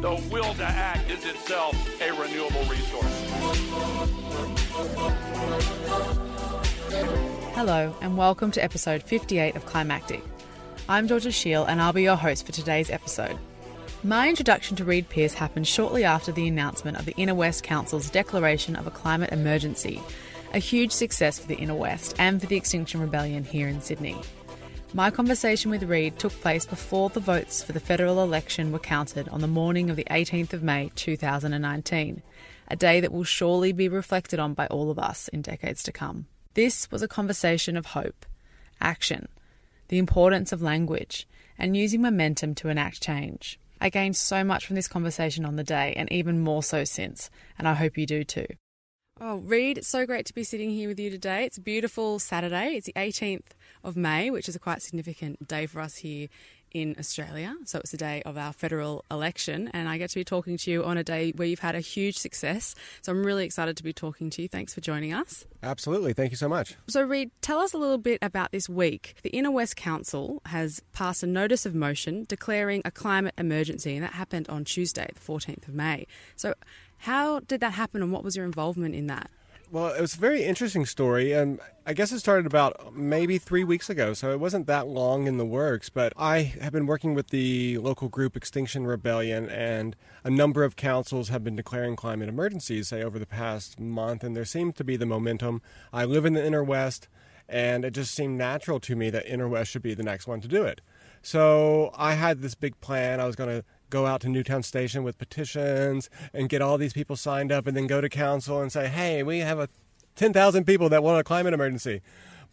the will to act is itself a renewable resource. Hello, and welcome to episode 58 of Climactic. I'm Georgia Sheil, and I'll be your host for today's episode. My introduction to Reid Pierce happened shortly after the announcement of the Inner West Council's declaration of a climate emergency, a huge success for the Inner West and for the Extinction Rebellion here in Sydney. My conversation with Reid took place before the votes for the federal election were counted on the morning of the 18th of May 2019, a day that will surely be reflected on by all of us in decades to come. This was a conversation of hope, action, the importance of language, and using momentum to enact change. I gained so much from this conversation on the day, and even more so since, and I hope you do too. Oh, Reid, it's so great to be sitting here with you today. It's a beautiful Saturday. It's the 18th of May, which is a quite significant day for us here in Australia. So it's the day of our federal election, and I get to be talking to you on a day where you've had a huge success. So I'm really excited to be talking to you. Thanks for joining us. Absolutely. Thank you so much. So, Reid, tell us a little bit about this week. The Inner West Council has passed a notice of motion declaring a climate emergency, and that happened on Tuesday, the 14th of May. So, how did that happen, and what was your involvement in that? Well, it was a very interesting story. and I guess it started about maybe three weeks ago, so it wasn't that long in the works. But I have been working with the local group Extinction Rebellion, and a number of councils have been declaring climate emergencies, say, over the past month, and there seemed to be the momentum. I live in the Inner West, and it just seemed natural to me that Inner West should be the next one to do it. So I had this big plan. I was going to go out to Newtown Station with petitions and get all these people signed up and then go to council and say, hey, we have a 10,000 people that want a climate emergency.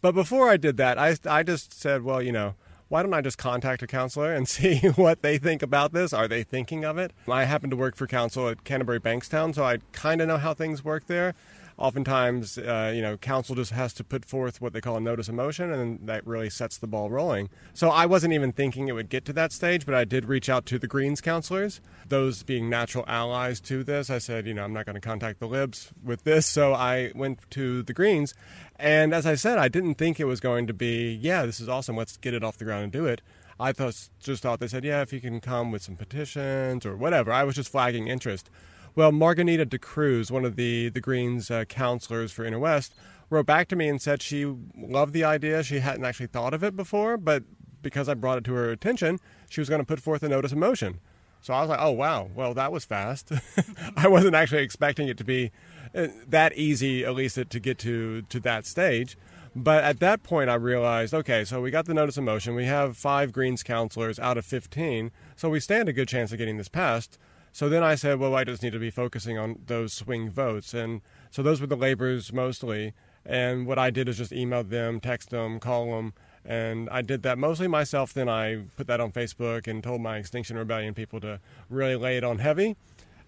But before I did that, I, I just said, well, you know, why don't I just contact a councilor and see what they think about this? Are they thinking of it? I happen to work for council at Canterbury Bankstown, so I kind of know how things work there oftentimes, uh, you know, council just has to put forth what they call a notice of motion, and that really sets the ball rolling. So I wasn't even thinking it would get to that stage, but I did reach out to the Greens councilors, those being natural allies to this. I said, you know, I'm not going to contact the Libs with this, so I went to the Greens. And as I said, I didn't think it was going to be, yeah, this is awesome, let's get it off the ground and do it. I thought, just thought they said, yeah, if you can come with some petitions or whatever. I was just flagging interest. Well, Margarita Da Cruz, one of the, the Greens uh, councilors for Inner West, wrote back to me and said she loved the idea. She hadn't actually thought of it before, but because I brought it to her attention, she was going to put forth a notice of motion. So I was like, oh, wow, well, that was fast. I wasn't actually expecting it to be uh, that easy, at least to get to, to that stage. But at that point, I realized okay, so we got the notice of motion. We have five Greens councilors out of 15, so we stand a good chance of getting this passed. So then I said, well, I just need to be focusing on those swing votes. And so those were the laborers mostly. And what I did is just emailed them, text them, call them. And I did that mostly myself. Then I put that on Facebook and told my Extinction Rebellion people to really lay it on heavy.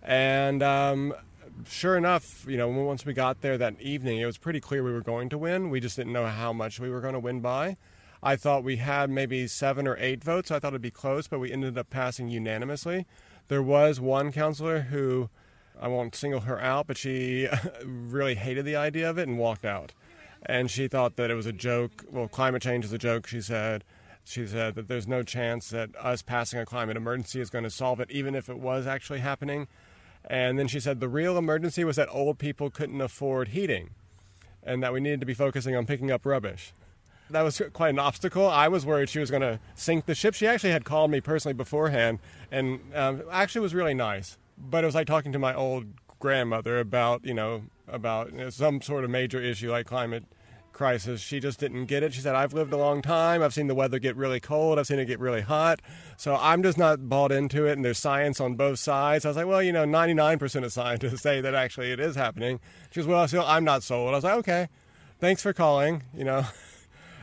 And um, sure enough, you know, once we got there that evening, it was pretty clear we were going to win. We just didn't know how much we were going to win by. I thought we had maybe seven or eight votes. I thought it'd be close, but we ended up passing unanimously. There was one councilor who, I won't single her out, but she really hated the idea of it and walked out. And she thought that it was a joke. Well, climate change is a joke, she said. She said that there's no chance that us passing a climate emergency is going to solve it, even if it was actually happening. And then she said the real emergency was that old people couldn't afford heating and that we needed to be focusing on picking up rubbish that was quite an obstacle. I was worried she was going to sink the ship. She actually had called me personally beforehand, and um, actually was really nice. But it was like talking to my old grandmother about you know about you know, some sort of major issue like climate crisis. She just didn't get it. She said, "I've lived a long time. I've seen the weather get really cold. I've seen it get really hot. So I'm just not bought into it. And there's science on both sides." I was like, "Well, you know, 99% of scientists say that actually it is happening." She goes, "Well, still, I'm not sold." I was like, "Okay, thanks for calling." You know.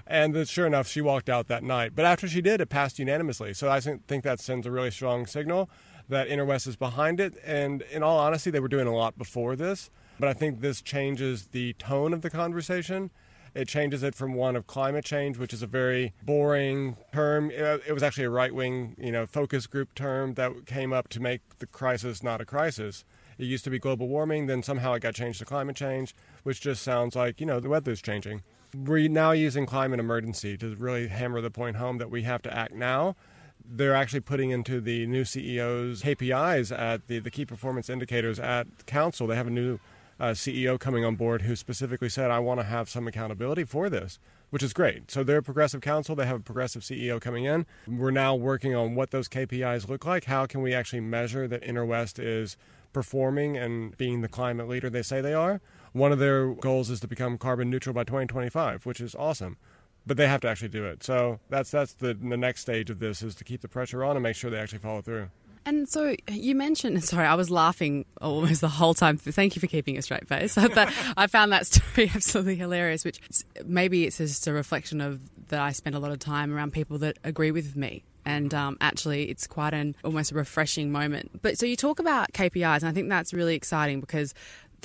And sure enough, she walked out that night. But after she did, it passed unanimously. So I think that sends a really strong signal that Inner West is behind it. And in all honesty, they were doing a lot before this. But I think this changes the tone of the conversation. It changes it from one of climate change, which is a very boring term. It was actually a right wing, you know, focus group term that came up to make the crisis not a crisis. It used to be global warming, then somehow it got changed to climate change, which just sounds like, you know, the weather's changing. We're now using climate emergency to really hammer the point home that we have to act now. They're actually putting into the new CEO's KPIs at the, the key performance indicators at council. They have a new uh, CEO coming on board who specifically said, I want to have some accountability for this, which is great. So they're a progressive council. They have a progressive CEO coming in. We're now working on what those KPIs look like. How can we actually measure that Inner West is performing and being the climate leader they say they are? One of their goals is to become carbon neutral by 2025, which is awesome. But they have to actually do it. So that's that's the the next stage of this is to keep the pressure on and make sure they actually follow through. And so you mentioned, sorry, I was laughing almost the whole time. Thank you for keeping a straight face. I found that story absolutely hilarious, which maybe it's just a reflection of that I spend a lot of time around people that agree with me and um, actually it's quite an almost a refreshing moment. But so you talk about KPIs, and I think that's really exciting because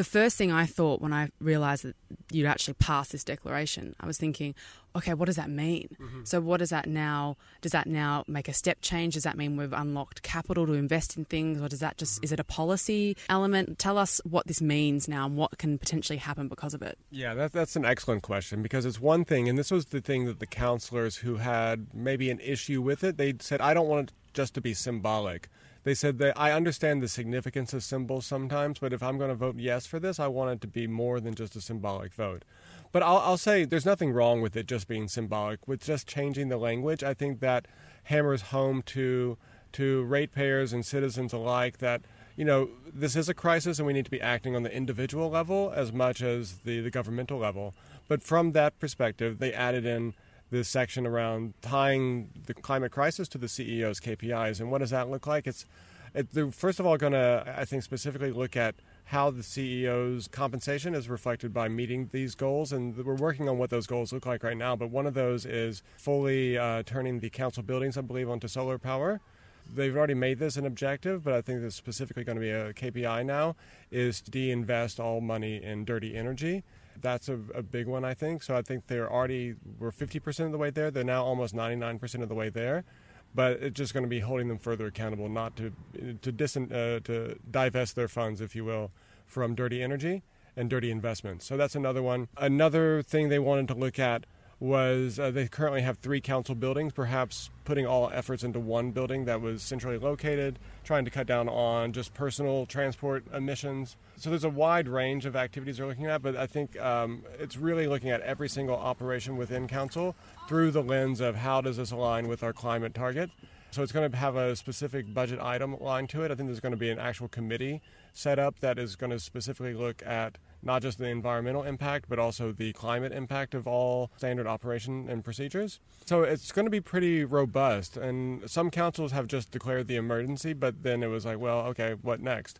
the first thing I thought when I realised that you'd actually passed this declaration, I was thinking, okay, what does that mean? Mm-hmm. So what does that now? Does that now make a step change? Does that mean we've unlocked capital to invest in things, or does that just is it a policy element? Tell us what this means now and what can potentially happen because of it. Yeah, that, that's an excellent question because it's one thing, and this was the thing that the councilors who had maybe an issue with it, they said, I don't want it just to be symbolic they said that I understand the significance of symbols sometimes, but if I'm going to vote yes for this, I want it to be more than just a symbolic vote. But I'll, I'll say there's nothing wrong with it just being symbolic. With just changing the language, I think that hammers home to to ratepayers and citizens alike that you know this is a crisis and we need to be acting on the individual level as much as the, the governmental level. But from that perspective, they added in this section around tying the climate crisis to the CEO's KPIs. And what does that look like? It's it, they're first of all going to, I think, specifically look at how the CEO's compensation is reflected by meeting these goals. And we're working on what those goals look like right now. But one of those is fully uh, turning the council buildings, I believe, onto solar power. They've already made this an objective, but I think that's specifically going to be a KPI now, is to de-invest all money in dirty energy that's a, a, big one, I think. So I think they're already we're 50% of the way there. They're now almost 99% of the way there, but it's just going to be holding them further accountable, not to to dis, uh, to divest their funds, if you will, from dirty energy and dirty investments. So that's another one. Another thing they wanted to look at was uh, they currently have three council buildings, perhaps putting all efforts into one building that was centrally located, trying to cut down on just personal transport emissions. So there's a wide range of activities they're looking at, but I think um, it's really looking at every single operation within council through the lens of how does this align with our climate target. So it's going to have a specific budget item line to it. I think there's going to be an actual committee set up that is going to specifically look at not just the environmental impact, but also the climate impact of all standard operation and procedures. So it's going to be pretty robust. And some councils have just declared the emergency, but then it was like, well, okay, what next?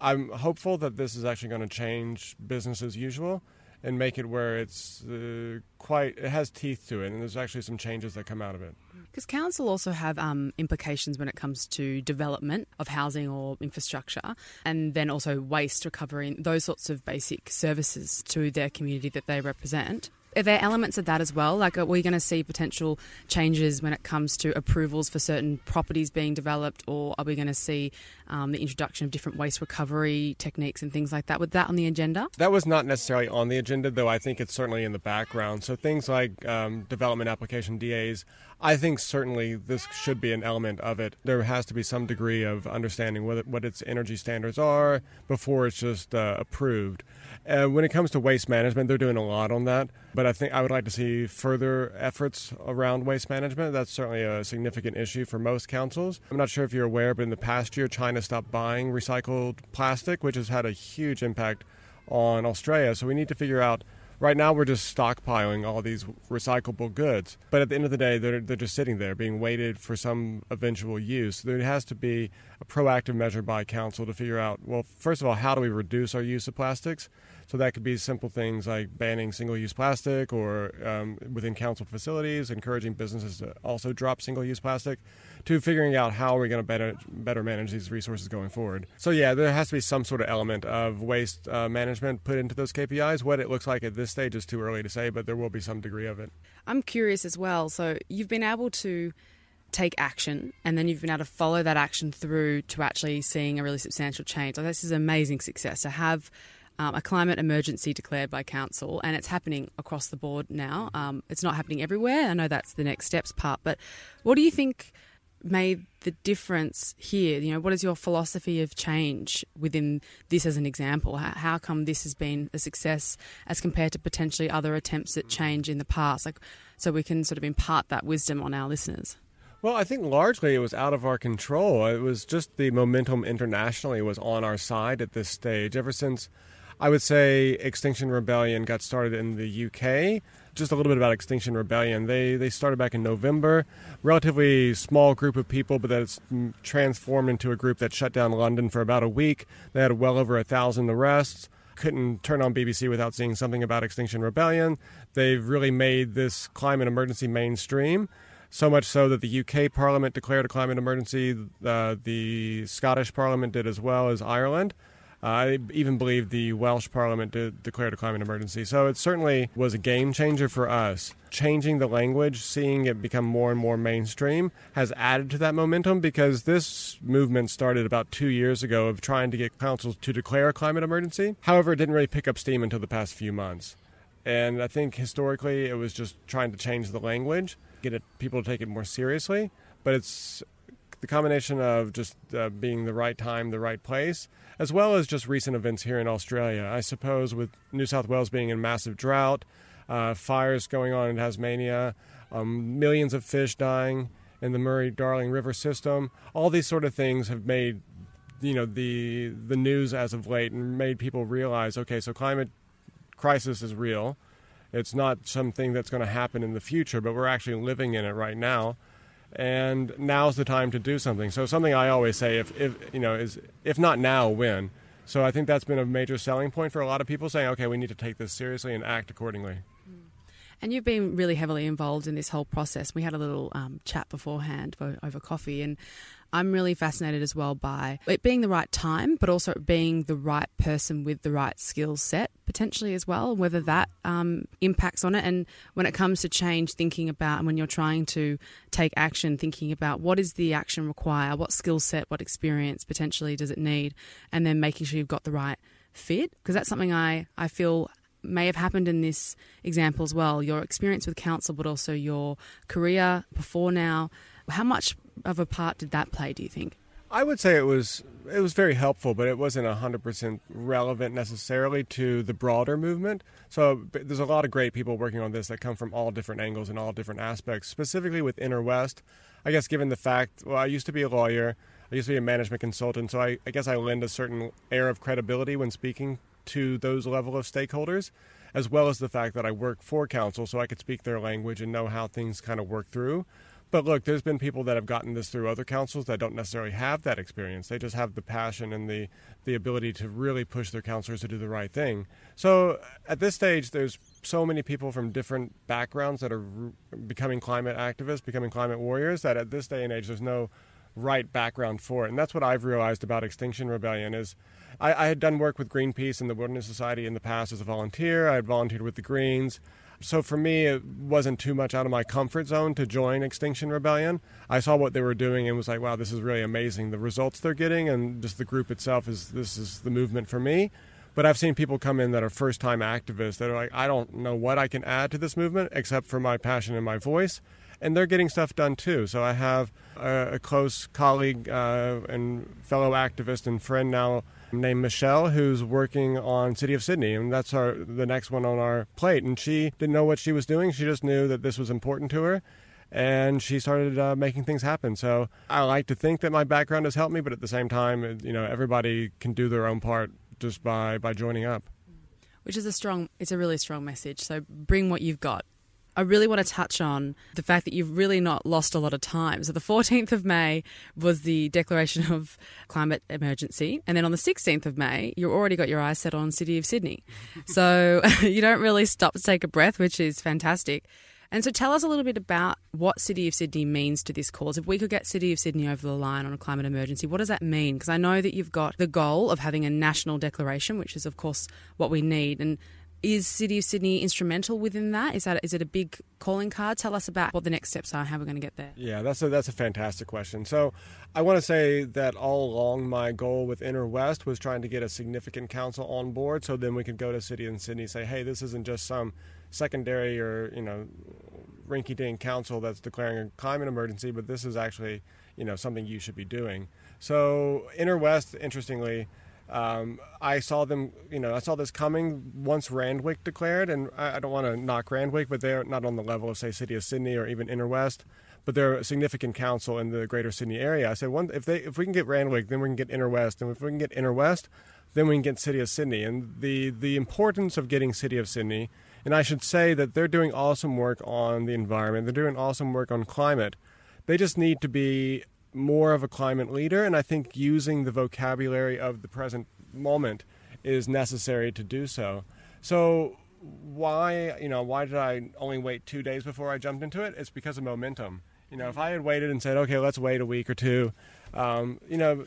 I'm hopeful that this is actually going to change business as usual and make it where it's uh, quite, it has teeth to it, and there's actually some changes that come out of it. Because council also have um, implications when it comes to development of housing or infrastructure, and then also waste recovery, those sorts of basic services to their community that they represent. Are there elements of that as well? Like, are we going to see potential changes when it comes to approvals for certain properties being developed, or are we going to see um, the introduction of different waste recovery techniques and things like that? With that on the agenda? That was not necessarily on the agenda, though I think it's certainly in the background. So things like um, development application DAs, I think certainly this should be an element of it. There has to be some degree of understanding what, what its energy standards are before it's just uh, approved. Uh, when it comes to waste management, they're doing a lot on that. But I think I would like to see further efforts around waste management. That's certainly a significant issue for most councils. I'm not sure if you're aware, but in the past year, China stopped buying recycled plastic, which has had a huge impact on Australia. So we need to figure out right now we're just stockpiling all these recyclable goods. But at the end of the day, they're, they're just sitting there being waited for some eventual use. There has to be a proactive measure by council to figure out, well, first of all, how do we reduce our use of plastics? So that could be simple things like banning single use plastic or um, within council facilities, encouraging businesses to also drop single use plastic, to figuring out how we're going to better, better manage these resources going forward. So, yeah, there has to be some sort of element of waste uh, management put into those KPIs. What it looks like at this stage is too early to say, but there will be some degree of it. I'm curious as well. So, you've been able to take action and then you've been able to follow that action through to actually seeing a really substantial change. Like, this is amazing success to have um, a climate emergency declared by council, and it's happening across the board now. Um, it's not happening everywhere. I know that's the next steps part, but what do you think made the difference here? You know, what is your philosophy of change within this as an example? How, how come this has been a success as compared to potentially other attempts at change in the past? Like, so we can sort of impart that wisdom on our listeners. Well, I think largely it was out of our control. It was just the momentum internationally was on our side at this stage. Ever since I would say Extinction Rebellion got started in the UK. Just a little bit about Extinction Rebellion. They they started back in November. Relatively small group of people, but that's transformed into a group that shut down London for about a week. They had well over a thousand arrests. Couldn't turn on BBC without seeing something about Extinction Rebellion. They've really made this climate emergency mainstream. So much so that the UK Parliament declared a climate emergency. Uh, the Scottish Parliament did as well as Ireland. I even believe the Welsh Parliament did, declared a climate emergency. So it certainly was a game changer for us. Changing the language, seeing it become more and more mainstream, has added to that momentum because this movement started about two years ago of trying to get councils to declare a climate emergency. However, it didn't really pick up steam until the past few months. And I think historically it was just trying to change the language, get it, people to take it more seriously. But it's the combination of just uh, being the right time, the right place, as well as just recent events here in Australia. I suppose with New South Wales being in massive drought, uh, fires going on in Tasmania, um, millions of fish dying in the Murray Darling River system, all these sort of things have made you know the the news as of late and made people realize okay so climate crisis is real. It's not something that's going to happen in the future but we're actually living in it right now and now's the time to do something. So something I always say, if, if you know, is if not now, when. So I think that's been a major selling point for a lot of people, saying, okay, we need to take this seriously and act accordingly. And you've been really heavily involved in this whole process. We had a little um, chat beforehand over coffee, and I'm really fascinated as well by it being the right time, but also being the right person with the right skill set potentially as well, whether that um, impacts on it. And when it comes to change, thinking about and when you're trying to take action, thinking about what is the action require, what skill set, what experience potentially does it need, and then making sure you've got the right fit. Because that's something I, I feel may have happened in this example as well. Your experience with council, but also your career before now. How much of a part did that play? Do you think? I would say it was it was very helpful, but it wasn't hundred percent relevant necessarily to the broader movement. So there's a lot of great people working on this that come from all different angles and all different aspects. Specifically with Inner West, I guess given the fact, well, I used to be a lawyer, I used to be a management consultant, so I, I guess I lend a certain air of credibility when speaking to those level of stakeholders, as well as the fact that I work for council, so I could speak their language and know how things kind of work through. But look, there's been people that have gotten this through other councils that don't necessarily have that experience. They just have the passion and the, the ability to really push their councilors to do the right thing. So at this stage, there's so many people from different backgrounds that are becoming climate activists, becoming climate warriors, that at this day and age, there's no right background for it. And that's what I've realized about Extinction Rebellion is I, I had done work with Greenpeace and the Wilderness Society in the past as a volunteer. I had volunteered with the Greens. So for me, it wasn't too much out of my comfort zone to join Extinction Rebellion. I saw what they were doing and was like, wow, this is really amazing. The results they're getting and just the group itself is this is the movement for me. But I've seen people come in that are first time activists that are like, I don't know what I can add to this movement except for my passion and my voice. And they're getting stuff done too. So I have a, a close colleague uh, and fellow activist and friend now named Michelle who's working on City of Sydney, and that's our the next one on our plate. And she didn't know what she was doing; she just knew that this was important to her, and she started uh, making things happen. So I like to think that my background has helped me, but at the same time, you know, everybody can do their own part just by by joining up. Which is a strong, it's a really strong message. So bring what you've got I really want to touch on the fact that you've really not lost a lot of time. So the 14th of May was the declaration of climate emergency, and then on the 16th of May, you've already got your eyes set on City of Sydney. so you don't really stop to take a breath, which is fantastic. And so tell us a little bit about what City of Sydney means to this cause. If we could get City of Sydney over the line on a climate emergency, what does that mean? Because I know that you've got the goal of having a national declaration, which is, of course, what we need. And is City of Sydney instrumental within that? Is that is it a big calling card? Tell us about what the next steps are how we're going to get there. Yeah, that's a that's a fantastic question. So, I want to say that all along my goal with Inner West was trying to get a significant council on board, so then we could go to City and Sydney and say, hey, this isn't just some secondary or you know rinky-dink council that's declaring a climate emergency, but this is actually you know something you should be doing. So Inner West, interestingly, um, I saw them, you know, I saw this coming once Randwick declared, and I, I don't want to knock Randwick, but they're not on the level of say City of Sydney or even Inner West, but they're a significant council in the Greater Sydney area. I said, one, if they if we can get Randwick, then we can get Inner West, and if we can get Inner West, then we can get City of Sydney. And the the importance of getting City of Sydney and I should say that they're doing awesome work on the environment. They're doing awesome work on climate. They just need to be more of a climate leader, and I think using the vocabulary of the present moment is necessary to do so. So why, you know, why did I only wait two days before I jumped into it? It's because of momentum. You know, if I had waited and said, okay, let's wait a week or two, um, you know,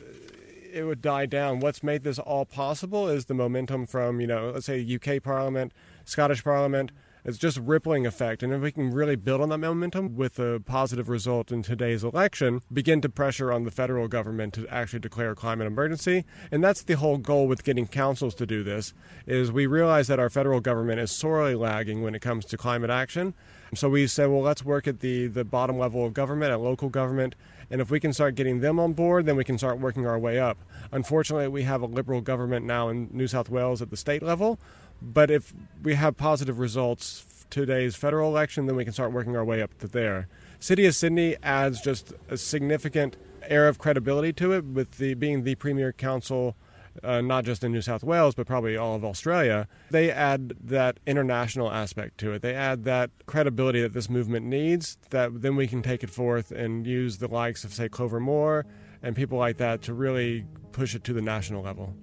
it would die down. What's made this all possible is the momentum from, you know, let's say UK Parliament, Scottish Parliament. It's just rippling effect. And if we can really build on that momentum with a positive result in today's election, begin to pressure on the federal government to actually declare a climate emergency. And that's the whole goal with getting councils to do this, is we realize that our federal government is sorely lagging when it comes to climate action. So we said, well, let's work at the, the bottom level of government, at local government, and if we can start getting them on board, then we can start working our way up. Unfortunately, we have a liberal government now in New South Wales at the state level, but if we have positive results today's federal election, then we can start working our way up to there. City of Sydney adds just a significant air of credibility to it with the being the premier council uh, not just in New South Wales, but probably all of Australia, they add that international aspect to it. They add that credibility that this movement needs, that then we can take it forth and use the likes of, say, Clover Moore and people like that to really push it to the national level.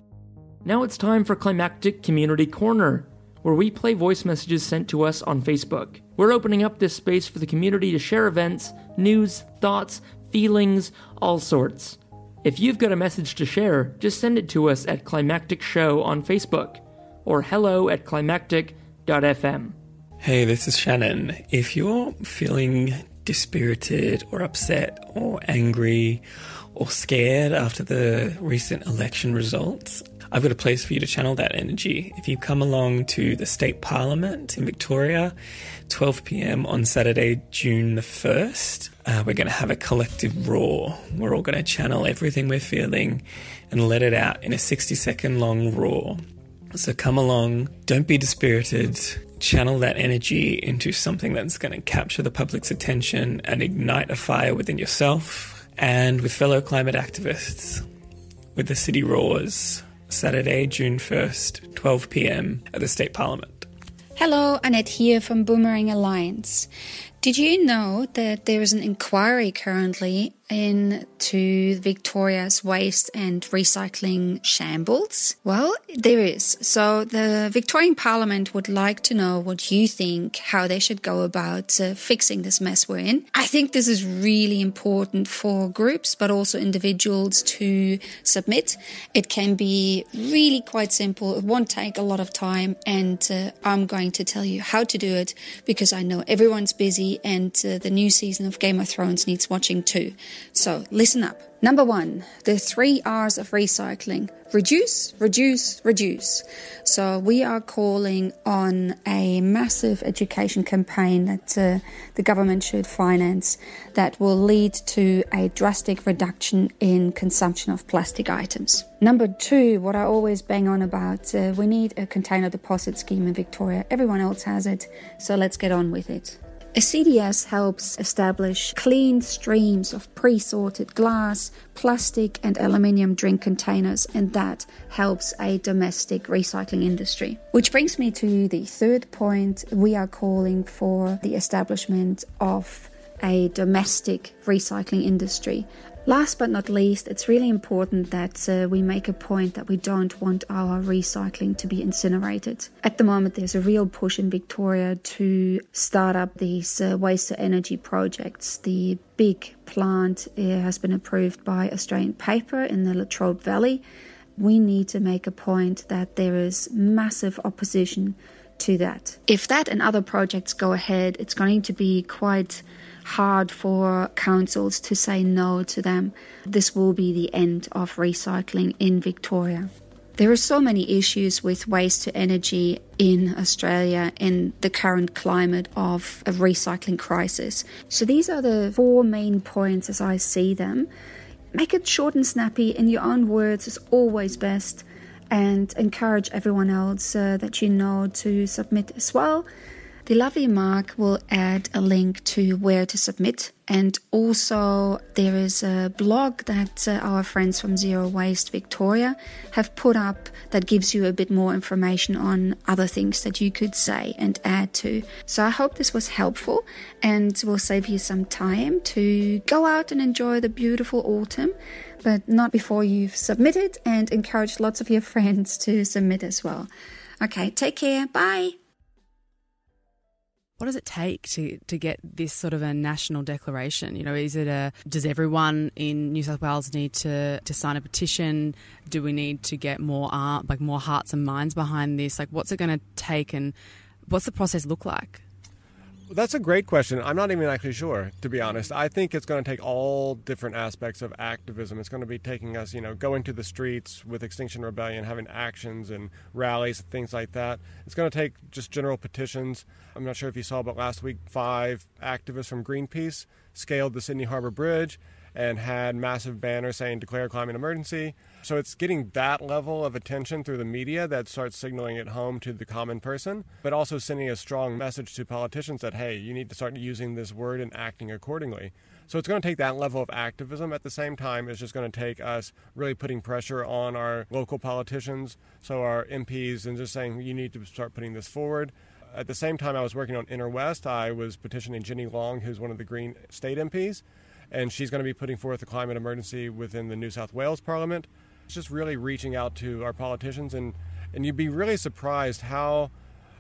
Now it's time for Climactic Community Corner, where we play voice messages sent to us on Facebook. We're opening up this space for the community to share events, news, thoughts, feelings, all sorts. If you've got a message to share, just send it to us at Climactic Show on Facebook or hello at climactic.fm. Hey, this is Shannon. If you're feeling dispirited or upset or angry or scared after the recent election results, I've got a place for you to channel that energy. If you come along to the State Parliament in Victoria, 12 pm on Saturday, June the 1st, uh, we're going to have a collective roar. We're all going to channel everything we're feeling and let it out in a 60 second long roar. So come along, don't be dispirited, channel that energy into something that's going to capture the public's attention and ignite a fire within yourself and with fellow climate activists. With the City Roars, Saturday, June 1st, 12 pm at the State Parliament. Hello, Annett here from Boomerang Alliance. Did you know that there is an inquiry currently into Victoria's waste and recycling shambles? Well, there is. So the Victorian Parliament would like to know what you think, how they should go about uh, fixing this mess we're in. I think this is really important for groups, but also individuals to submit. It can be really quite simple. It won't take a lot of time. And uh, I'm going to tell you how to do it because I know everyone's busy and uh, the new season of Game of Thrones needs watching too. So listen up. Number one, the three R's of recycling reduce, reduce, reduce. So we are calling on a massive education campaign that uh, the government should finance that will lead to a drastic reduction in consumption of plastic items. Number two, what I always bang on about, uh, we need a container deposit scheme in Victoria. Everyone else has it, so let's get on with it. A CDS helps establish clean streams of pre sorted glass, plastic, and aluminium drink containers, and that helps a domestic recycling industry. Which brings me to the third point we are calling for the establishment of a domestic recycling industry. Last but not least, it's really important that uh, we make a point that we don't want our recycling to be incinerated. At the moment, there's a real push in Victoria to start up these uh, waste to energy projects. The big plant uh, has been approved by Australian Paper in the Latrobe Valley. We need to make a point that there is massive opposition to that. If that and other projects go ahead, it's going to be quite hard for councils to say no to them. This will be the end of recycling in Victoria. There are so many issues with waste to energy in Australia in the current climate of a recycling crisis. So these are the four main points as I see them. Make it short and snappy in your own words is always best and encourage everyone else uh, that you know to submit as well. The lovely Mark will add a link to where to submit, and also there is a blog that uh, our friends from Zero Waste Victoria have put up that gives you a bit more information on other things that you could say and add to. So I hope this was helpful and will save you some time to go out and enjoy the beautiful autumn, but not before you've submitted, and encourage lots of your friends to submit as well. Okay, take care. Bye. What does it take to, to get this sort of a national declaration? You know, is it a does everyone in New South Wales need to, to sign a petition? Do we need to get more art, like more hearts and minds behind this? Like, what's it going to take, and what's the process look like? That's a great question. I'm not even actually sure, to be honest. I think it's going to take all different aspects of activism. It's going to be taking us, you know, going to the streets with Extinction Rebellion, having actions and rallies and things like that. It's going to take just general petitions. I'm not sure if you saw, but last week, five activists from Greenpeace scaled the Sydney Harbour Bridge and had massive banners saying declare climate emergency. So it's getting that level of attention through the media that starts signaling it home to the common person, but also sending a strong message to politicians that, hey, you need to start using this word and acting accordingly. So it's going to take that level of activism. At the same time, it's just going to take us really putting pressure on our local politicians, so our MPs, and just saying you need to start putting this forward. At the same time, I was working on Inner West. I was petitioning Jenny Leong, who's one of the Green state MPs, and she's going to be putting forth a climate emergency within the New South Wales Parliament. It's just really reaching out to our politicians, and, and you'd be really surprised how.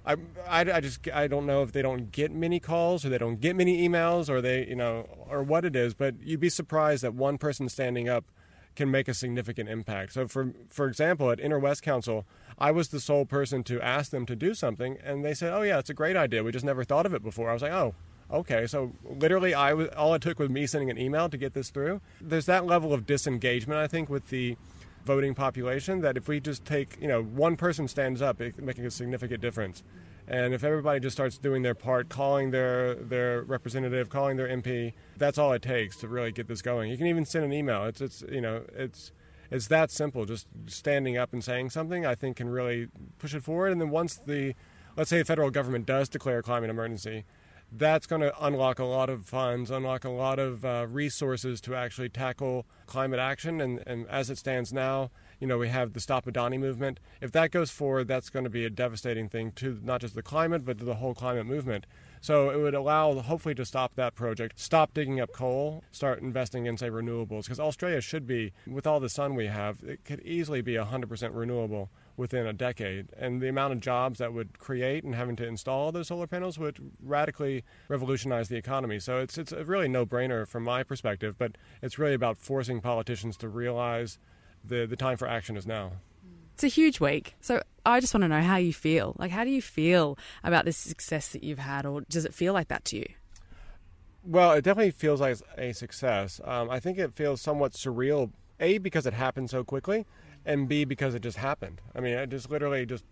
I, I, I just I don't know if they don't get many calls or they don't get many emails or they you know or what it is, but you'd be surprised that one person standing up can make a significant impact. So for for example, at Inner West Council, I was the sole person to ask them to do something, and they said, "Oh yeah, it's a great idea. We just never thought of it before." I was like, "Oh, okay." So literally, I was all it took was me sending an email to get this through. There's that level of disengagement, I think, with the voting population that if we just take, you know, one person stands up, making a significant difference. And if everybody just starts doing their part, calling their their representative, calling their MP, that's all it takes to really get this going. You can even send an email. It's it's you know it's it's that simple. Just standing up and saying something, I think, can really push it forward. And then once the let's say the federal government does declare a climate emergency, that's going to unlock a lot of funds, unlock a lot of uh, resources to actually tackle climate action. And, and as it stands now, you know, we have the Stop Adani movement. If that goes forward, that's going to be a devastating thing to not just the climate, but to the whole climate movement. So it would allow, hopefully, to stop that project, stop digging up coal, start investing in, say, renewables. Because Australia should be, with all the sun we have, it could easily be 100% renewable within a decade. And the amount of jobs that would create and having to install those solar panels would radically revolutionize the economy. So it's, it's a really no brainer from my perspective, but it's really about forcing politicians to realize the, the time for action is now. It's a huge week. So I just want to know how you feel. Like, how do you feel about this success that you've had, or does it feel like that to you? Well, it definitely feels like a success. Um, I think it feels somewhat surreal, A, because it happened so quickly, and B because it just happened. I mean, I just literally just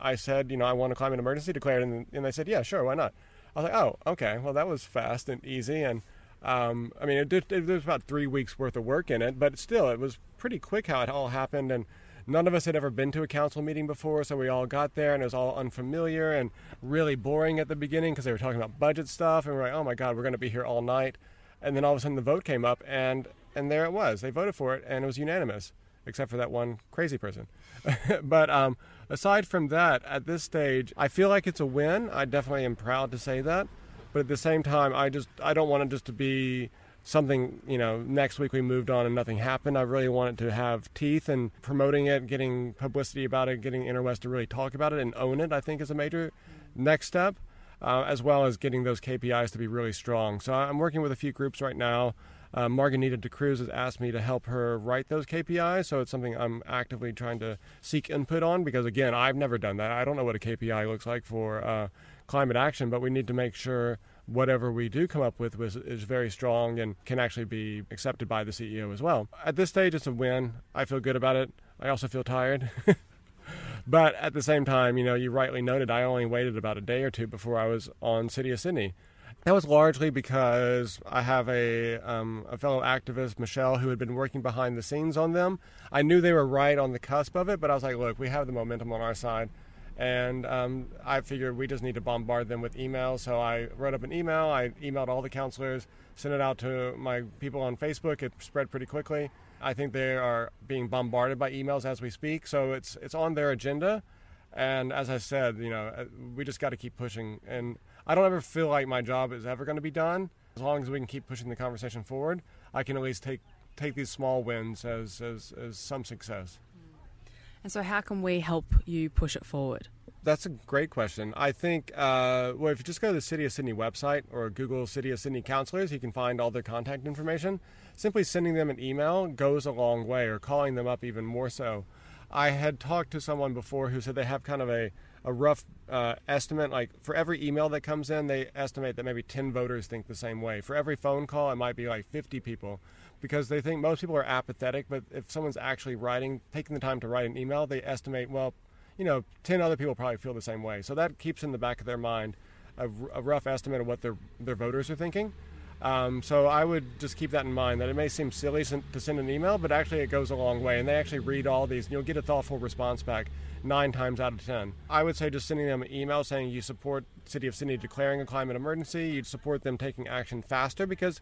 I said, you know, I want a climate emergency declared, and, and they said, yeah, sure, why not? I was like, oh, okay, well that was fast and easy, and um, I mean, it, did, it, there was about three weeks worth of work in it, but still, it was pretty quick how it all happened, and none of us had ever been to a council meeting before, so we all got there and it was all unfamiliar and really boring at the beginning because they were talking about budget stuff, and we we're like, oh my god, we're going to be here all night. And then all of a sudden the vote came up, and and there it was. They voted for it, and it was unanimous, except for that one crazy person. but um, aside from that, at this stage, I feel like it's a win. I definitely am proud to say that. But at the same time, I just I don't want it just to be something you know next week we moved on and nothing happened i really want it to have teeth and promoting it getting publicity about it getting Inner West to really talk about it and own it i think is a major next step uh, as well as getting those kpis to be really strong so i'm working with a few groups right now uh, Margarita Da Cruz has asked me to help her write those KPIs, so it's something I'm actively trying to seek input on because, again, I've never done that. I don't know what a KPI looks like for uh, climate action, but we need to make sure whatever we do come up with is very strong and can actually be accepted by the CEO as well. At this stage, it's a win. I feel good about it. I also feel tired. but at the same time, you know, you rightly noted I only waited about a day or two before I was on City of Sydney. That was largely because I have a, um, a fellow activist, Michelle, who had been working behind the scenes on them. I knew they were right on the cusp of it, but I was like, look, we have the momentum on our side. And um, I figured we just need to bombard them with emails. So I wrote up an email. I emailed all the councilors, sent it out to my people on Facebook. It spread pretty quickly. I think they are being bombarded by emails as we speak. So it's it's on their agenda. And as I said, you know, uh, we just got to keep pushing. And I don't ever feel like my job is ever going to be done. As long as we can keep pushing the conversation forward, I can at least take take these small wins as as, as some success. And so, how can we help you push it forward? That's a great question. I think, uh, well, if you just go to the City of Sydney website or Google City of Sydney councilors, you can find all their contact information. Simply sending them an email goes a long way, or calling them up even more so. I had talked to someone before who said they have kind of a, a rough uh, estimate. Like for every email that comes in, they estimate that maybe 10 voters think the same way. For every phone call, it might be like 50 people because they think most people are apathetic. But if someone's actually writing, taking the time to write an email, they estimate, well, you know, 10 other people probably feel the same way. So that keeps in the back of their mind a, a rough estimate of what their, their voters are thinking. Um, so I would just keep that in mind that it may seem silly to send an email, but actually it goes a long way. And they actually read all these, and you'll get a thoughtful response back nine times out of ten. I would say just sending them an email saying you support City of Sydney declaring a climate emergency, you'd support them taking action faster because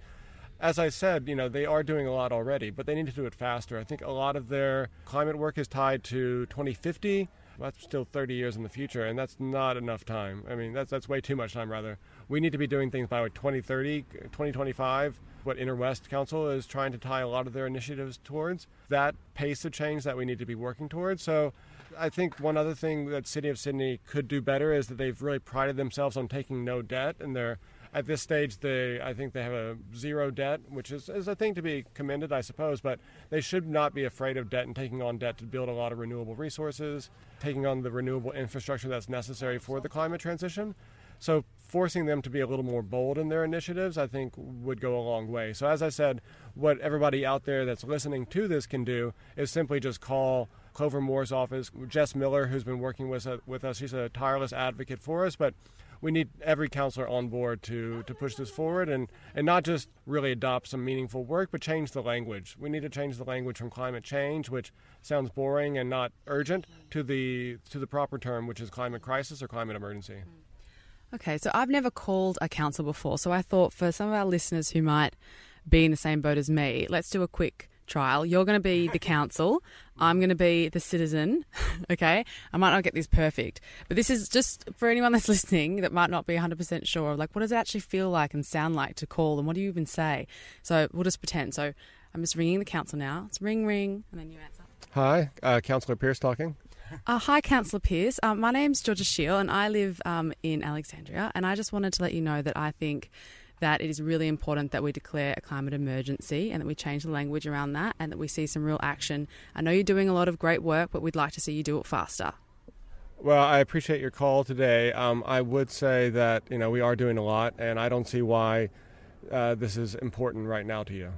as I said, you know, they are doing a lot already, but they need to do it faster. I think a lot of their climate work is tied to 2050. That's still 30 years in the future, and that's not enough time. I mean, that's that's way too much time. Rather, we need to be doing things by like 2030, 2025. What Inner West Council is trying to tie a lot of their initiatives towards that pace of change that we need to be working towards. So, I think one other thing that City of Sydney could do better is that they've really prided themselves on taking no debt, and they're at this stage, they I think they have a zero debt, which is, is a thing to be commended, I suppose. But they should not be afraid of debt and taking on debt to build a lot of renewable resources, taking on the renewable infrastructure that's necessary for the climate transition. So forcing them to be a little more bold in their initiatives, I think, would go a long way. So as I said, what everybody out there that's listening to this can do is simply just call Clover Moore's office. Jess Miller, who's been working with, uh, with us, she's a tireless advocate for us, but we need every councilor on board to, to push this forward and, and not just really adopt some meaningful work, but change the language. We need to change the language from climate change, which sounds boring and not urgent, to the to the proper term, which is climate crisis or climate emergency. Okay, so I've never called a council before, so I thought for some of our listeners who might be in the same boat as me, let's do a quick trial. You're going to be the council. I'm going to be the citizen. okay. I might not get this perfect, but this is just for anyone that's listening that might not be 100% sure. Of like, what does it actually feel like and sound like to call, and what do you even say? So we'll just pretend. So I'm just ringing the council now. It's ring, ring, and then you answer. Hi, uh, Councillor Pierce talking. Uh, hi, Councillor Pierce. Um, my name's Georgia Sheil, and I live um, in Alexandria. And I just wanted to let you know that I think that it is really important that we declare a climate emergency and that we change the language around that and that we see some real action. I know you're doing a lot of great work, but we'd like to see you do it faster. Well, I appreciate your call today. Um, I would say that you know we are doing a lot, and I don't see why uh, this is important right now to you.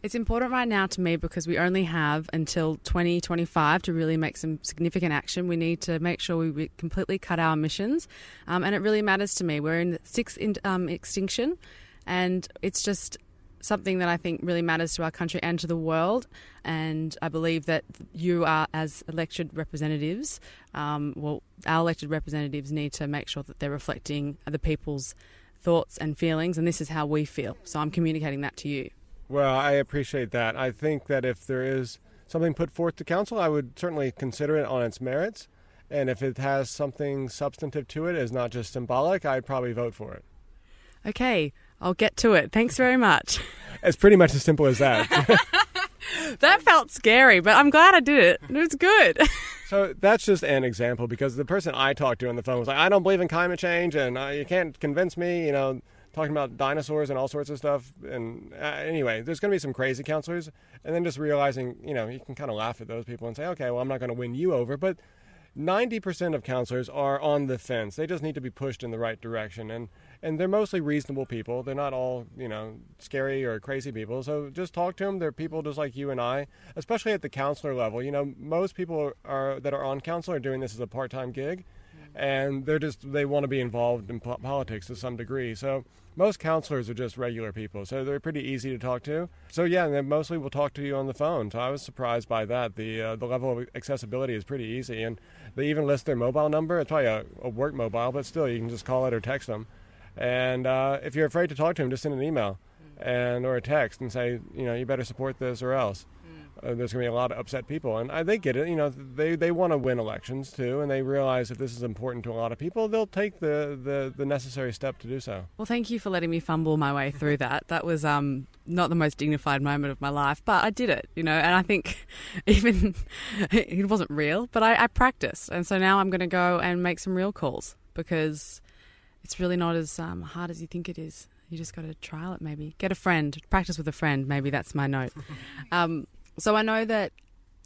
It's important right now to me because we only have until 2025 to really make some significant action. We need to make sure we completely cut our emissions, um, and it really matters to me. We're in sixth in, um, extinction, and it's just something that I think really matters to our country and to the world. And I believe that you are, as elected representatives, um, well, our elected representatives need to make sure that they're reflecting the people's thoughts and feelings, and this is how we feel. So I'm communicating that to you. Well, I appreciate that. I think that if there is something put forth to council, I would certainly consider it on its merits. And if it has something substantive to it, is not just symbolic, I'd probably vote for it. Okay, I'll get to it. Thanks very much. It's pretty much as simple as that. that felt scary, but I'm glad I did it. It was good. so that's just an example because the person I talked to on the phone was like, I don't believe in climate change and uh, you can't convince me, you know, talking about dinosaurs and all sorts of stuff. And uh, anyway, there's going to be some crazy councilors. And then just realizing, you know, you can kind of laugh at those people and say, okay, well, I'm not going to win you over. But 90% of councilors are on the fence. They just need to be pushed in the right direction. And and they're mostly reasonable people. They're not all, you know, scary or crazy people. So just talk to them. They're people just like you and I, especially at the councilor level. You know, most people are that are on council are doing this as a part-time gig, and they're just they want to be involved in politics to some degree. So most councilors are just regular people, so they're pretty easy to talk to. So yeah, and they mostly will talk to you on the phone. So I was surprised by that. The uh, the level of accessibility is pretty easy, and they even list their mobile number. It's probably a, a work mobile, but still, you can just call it or text them. And uh, if you're afraid to talk to them, just send an email and or a text and say, you know, you better support this or else. Uh, there's going to be a lot of upset people, and I, they get it. You know, they they want to win elections too, and they realize if this is important to a lot of people, they'll take the, the, the necessary step to do so. Well, thank you for letting me fumble my way through that. That was um, not the most dignified moment of my life, but I did it. You know, and I think even it wasn't real, but I, I practiced, and so now I'm going to go and make some real calls because it's really not as um, hard as you think it is. You just got to trial it, maybe. Get a friend, practice with a friend. Maybe that's my note. um, so I know that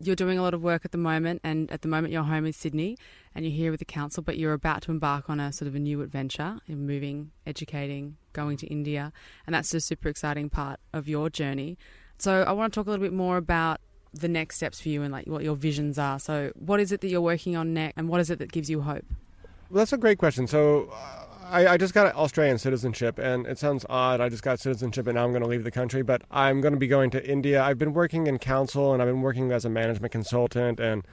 you're doing a lot of work at the moment, and at the moment your home is Sydney, and you're here with the council, but you're about to embark on a sort of a new adventure in moving, educating, going to India, and that's a super exciting part of your journey. So I want to talk a little bit more about the next steps for you and like what your visions are. So what is it that you're working on next, and what is it that gives you hope? Well, that's a great question. So. Uh, I, I, just got Australian citizenship, and it sounds odd. I just got citizenship, and now I'm going to leave the country. But I'm going to be going to India. I've been working in council, and I've been working as a management consultant. And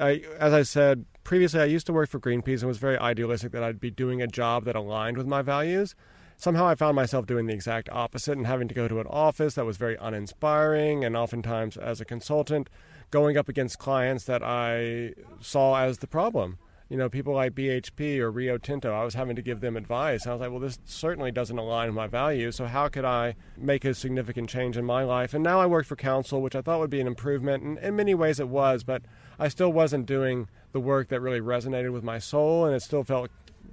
I, as I said previously, I used to work for Greenpeace and was very idealistic that I'd be doing a job that aligned with my values. Somehow, I found myself doing the exact opposite and having to go to an office that was very uninspiring, and oftentimes, as a consultant, going up against clients that I saw as the problem you know, people like BHP or Rio Tinto, I was having to give them advice. I was like, well, this certainly doesn't align with my values. So how could I make a significant change in my life? And now I work for council, which I thought would be an improvement. And in many ways it was, but I still wasn't doing the work that really resonated with my soul. And it still felt,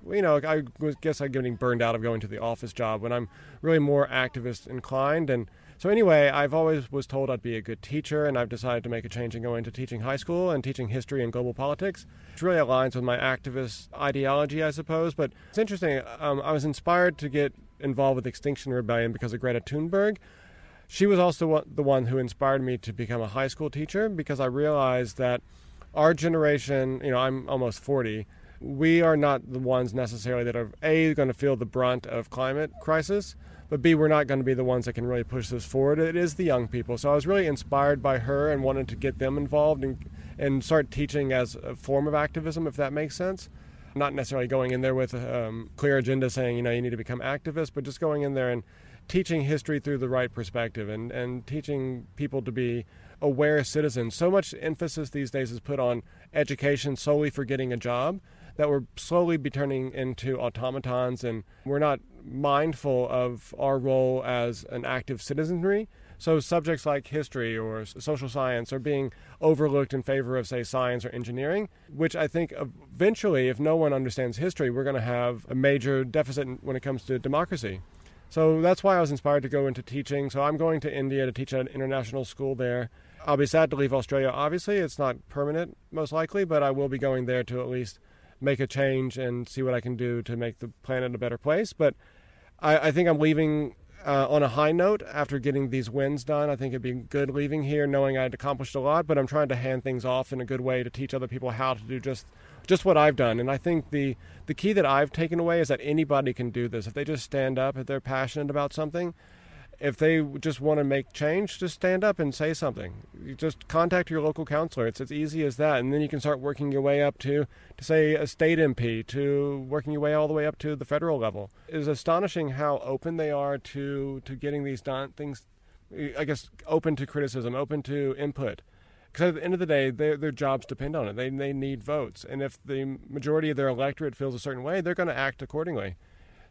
you know, I guess I'm getting burned out of going to the office job when I'm really more activist inclined. And so anyway, I've always was told I'd be a good teacher, and I've decided to make a change and go into teaching high school and teaching history and global politics. It really aligns with my activist ideology, I suppose. But it's interesting. Um, I was inspired to get involved with Extinction Rebellion because of Greta Thunberg. She was also the one who inspired me to become a high school teacher because I realized that our generation, you know, I'm almost 40, we are not the ones necessarily that are a going to feel the brunt of climate crisis but B, we're not going to be the ones that can really push this forward. It is the young people. So I was really inspired by her and wanted to get them involved and, and start teaching as a form of activism, if that makes sense. Not necessarily going in there with a um, clear agenda saying, you know, you need to become activists, but just going in there and teaching history through the right perspective and, and teaching people to be aware citizens. So much emphasis these days is put on education solely for getting a job that we're slowly be turning into automatons and we're not mindful of our role as an active citizenry. So subjects like history or social science are being overlooked in favor of, say, science or engineering, which I think eventually, if no one understands history, we're going to have a major deficit when it comes to democracy. So that's why I was inspired to go into teaching. So I'm going to India to teach at an international school there. I'll be sad to leave Australia, obviously. It's not permanent, most likely, but I will be going there to at least make a change and see what I can do to make the planet a better place. But I, I think I'm leaving uh, on a high note after getting these wins done. I think it'd be good leaving here knowing I'd accomplished a lot, but I'm trying to hand things off in a good way to teach other people how to do just just what I've done. And I think the the key that I've taken away is that anybody can do this if they just stand up, if they're passionate about something. If they just want to make change, just stand up and say something. You just contact your local councilor. It's as easy as that, and then you can start working your way up to, to say, a state MP, to working your way all the way up to the federal level. It is astonishing how open they are to to getting these things. I guess open to criticism, open to input. Because at the end of the day, their, their jobs depend on it. They, they need votes. And if the majority of their electorate feels a certain way, they're going to act accordingly.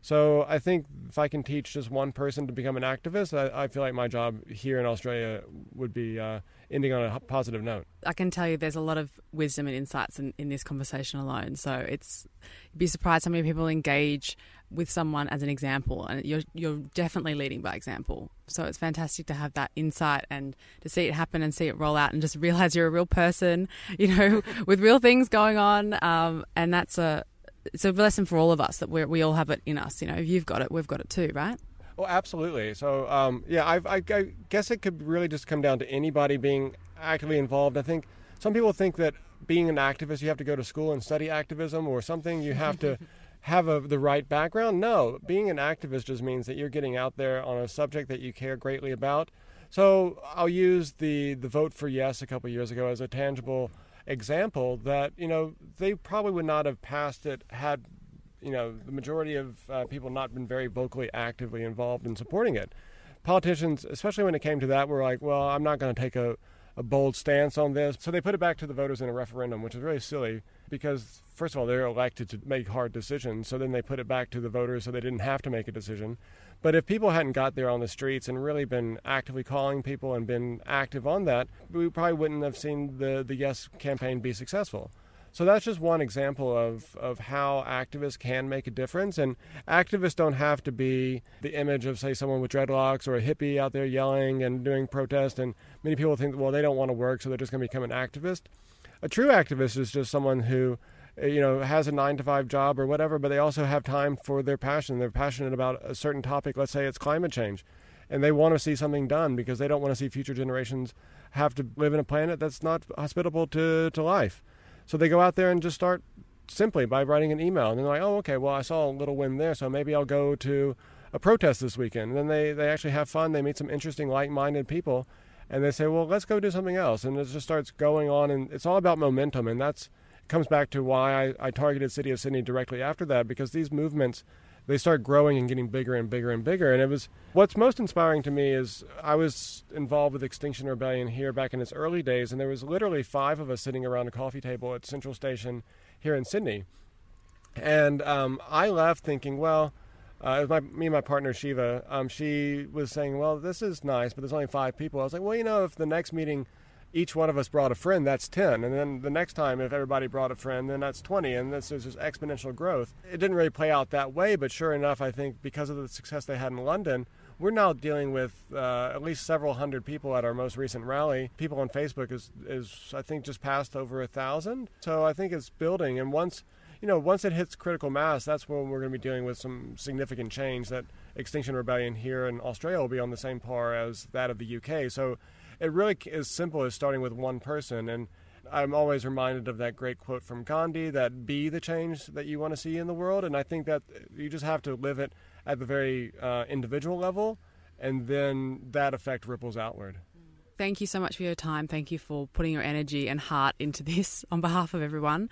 So I think if I can teach just one person to become an activist, I, I feel like my job here in Australia would be uh, ending on a positive note. I can tell you there's a lot of wisdom and insights in, in this conversation alone. So it's you'd be surprised how many people engage with someone as an example, and you're you're definitely leading by example. So it's fantastic to have that insight and to see it happen and see it roll out, and just realize you're a real person, you know, with real things going on, um, and that's a it's a lesson for all of us that we we all have it in us. You know, if you've got it, we've got it too, right? Well, absolutely. So, um, yeah, I, I, I guess it could really just come down to anybody being actively involved. I think some people think that being an activist, you have to go to school and study activism or something. You have to have a, the right background. No, being an activist just means that you're getting out there on a subject that you care greatly about. So I'll use the, the vote for yes a couple years ago as a tangible example that you know they probably would not have passed it had you know the majority of uh, people not been very vocally actively involved in supporting it. Politicians especially when it came to that were like well i'm not going to take a, a bold stance on this. So they put it back to the voters in a referendum which is really silly because first of all they're elected to make hard decisions. So then they put it back to the voters so they didn't have to make a decision but if people hadn't got there on the streets and really been actively calling people and been active on that, we probably wouldn't have seen the, the Yes campaign be successful. So that's just one example of, of how activists can make a difference. And activists don't have to be the image of, say, someone with dreadlocks or a hippie out there yelling and doing protest. And many people think, well, they don't want to work, so they're just going to become an activist. A true activist is just someone who Uh, you know has a nine to five job or whatever but they also have time for their passion. They're passionate about a certain topic. Let's say it's climate change and they want to see something done because they don't want to see future generations have to live in a planet that's not hospitable to, to life. So they go out there and just start simply by writing an email and they're like oh okay well i saw a little win there so maybe i'll go to a protest this weekend. And then they, they actually have fun they meet some interesting like-minded people and they say well let's go do something else. And it just starts going on and it's all about momentum and that's comes back to why I, I targeted City of Sydney directly after that because these movements they start growing and getting bigger and bigger and bigger. And it was what's most inspiring to me is I was involved with Extinction Rebellion here back in its early days, and there was literally five of us sitting around a coffee table at Central Station here in Sydney. And um, I left thinking, well, uh, it was my, me and my partner Shiva. Um, she was saying, well, this is nice, but there's only five people. I was like, well, you know, if the next meeting each one of us brought a friend, that's 10. And then the next time, if everybody brought a friend, then that's 20. And this is just exponential growth. It didn't really play out that way, but sure enough, I think because of the success they had in London, we're now dealing with uh, at least several hundred people at our most recent rally. People on Facebook is, is I think, just passed over a thousand. So I think it's building. And once, you know, once it hits critical mass, that's when we're going to be dealing with some significant change that Extinction Rebellion here in Australia will be on the same par as that of the UK. So it really is simple as starting with one person. And I'm always reminded of that great quote from Gandhi that be the change that you want to see in the world. And I think that you just have to live it at the very uh, individual level, and then that effect ripples outward. Thank you so much for your time. Thank you for putting your energy and heart into this on behalf of everyone,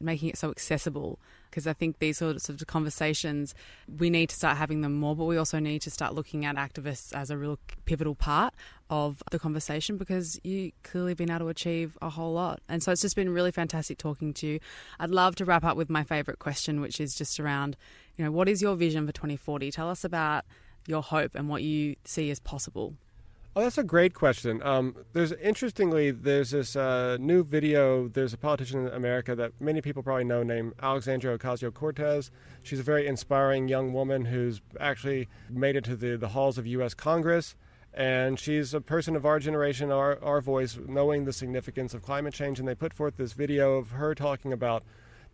making it so accessible because I think these sorts of conversations, we need to start having them more, but we also need to start looking at activists as a real pivotal part of the conversation because you clearly been able to achieve a whole lot. And so it's just been really fantastic talking to you. I'd love to wrap up with my favourite question, which is just around, you know, what is your vision for 2040? Tell us about your hope and what you see as possible. Oh, that's a great question. Um, there's interestingly, there's this uh, new video. There's a politician in America that many people probably know named Alexandria Ocasio Cortez. She's a very inspiring young woman who's actually made it to the, the halls of U.S. Congress. And she's a person of our generation, our, our voice, knowing the significance of climate change. And they put forth this video of her talking about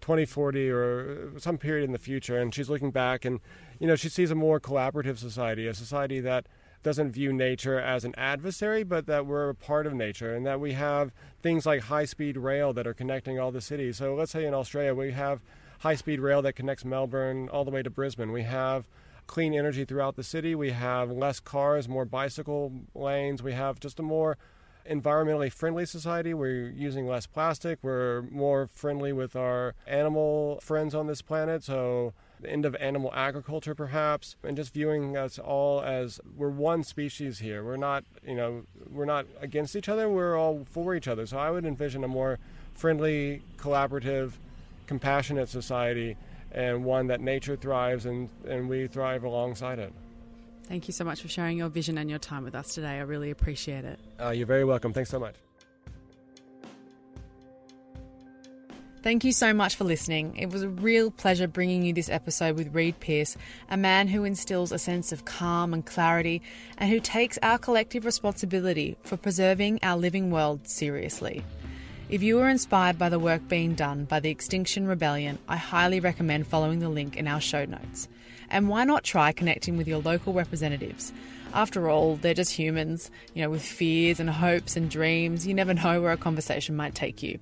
2040 or some period in the future. And she's looking back and, you know, she sees a more collaborative society, a society that doesn't view nature as an adversary, but that we're a part of nature and that we have things like high speed rail that are connecting all the cities. So let's say in Australia, we have high speed rail that connects Melbourne all the way to Brisbane. We have clean energy throughout the city. We have less cars, more bicycle lanes. We have just a more environmentally friendly society. We're using less plastic. We're more friendly with our animal friends on this planet. So, the end of animal agriculture, perhaps, and just viewing us all as we're one species here. We're not, you know, we're not against each other. We're all for each other. So, I would envision a more friendly, collaborative, compassionate society and one that nature thrives and, and we thrive alongside it. Thank you so much for sharing your vision and your time with us today. I really appreciate it. Uh, you're very welcome. Thanks so much. Thank you so much for listening. It was a real pleasure bringing you this episode with Reid Pierce, a man who instills a sense of calm and clarity and who takes our collective responsibility for preserving our living world seriously. If you were inspired by the work being done by the Extinction Rebellion, I highly recommend following the link in our show notes. And why not try connecting with your local representatives? After all, they're just humans, you know, with fears and hopes and dreams. You never know where a conversation might take you.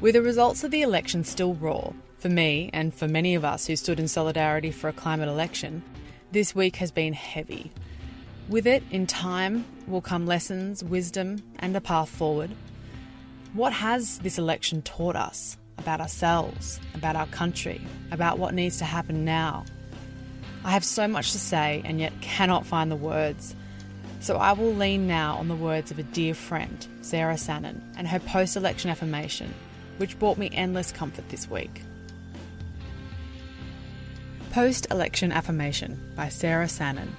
With the results of the election still raw, for me and for many of us who stood in solidarity for a climate election, this week has been heavy. With it, in time, will come lessons, wisdom, and a path forward. What has this election taught us about ourselves, about our country, about what needs to happen now? I have so much to say and yet cannot find the words. So I will lean now on the words of a dear friend, Sarah Sannon, and her post election affirmation, which brought me endless comfort this week. Post Election Affirmation by Sarah Sannon.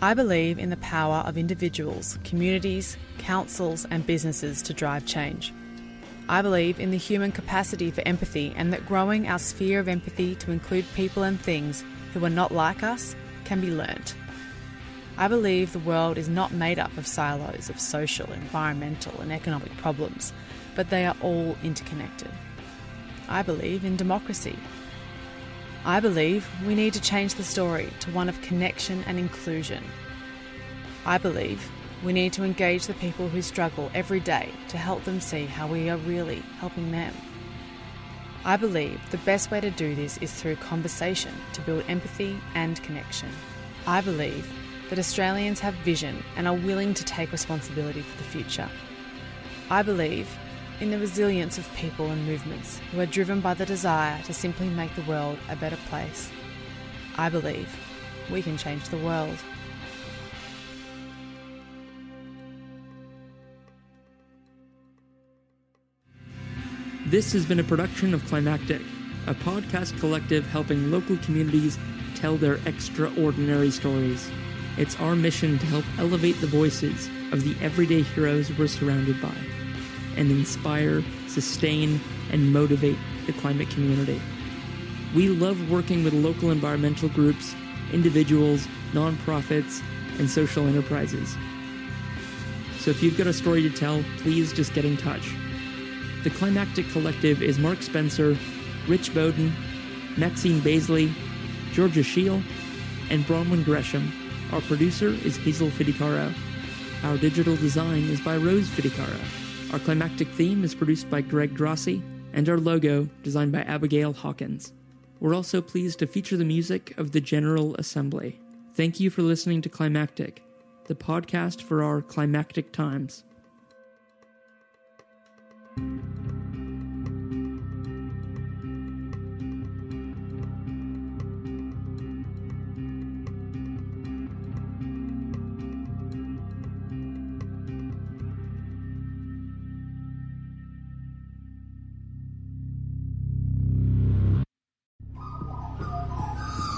I believe in the power of individuals, communities, councils, and businesses to drive change. I believe in the human capacity for empathy and that growing our sphere of empathy to include people and things who are not like us can be learnt. I believe the world is not made up of silos of social, environmental, and economic problems, but they are all interconnected. I believe in democracy. I believe we need to change the story to one of connection and inclusion. I believe we need to engage the people who struggle every day to help them see how we are really helping them. I believe the best way to do this is through conversation to build empathy and connection. I believe that Australians have vision and are willing to take responsibility for the future. I believe in the resilience of people and movements who are driven by the desire to simply make the world a better place. I believe we can change the world. This has been a production of Climactic, a podcast collective helping local communities tell their extraordinary stories. It's our mission to help elevate the voices of the everyday heroes we're surrounded by and inspire, sustain, and motivate the climate community. We love working with local environmental groups, individuals, nonprofits, and social enterprises. So if you've got a story to tell, please just get in touch. The Climactic Collective is Mark Spencer, Rich Bowden, Maxine Bazeley, Georgia Sheil, and Bronwyn Gresham. Our producer is Hazel Fidecaro. Our digital design is by Rose Fidecaro. Our climactic theme is produced by Greg Grassi, and our logo designed by Abigail Hawkins. We're also pleased to feature the music of the General Assembly. Thank you for listening to Climactic, the podcast for our climactic times.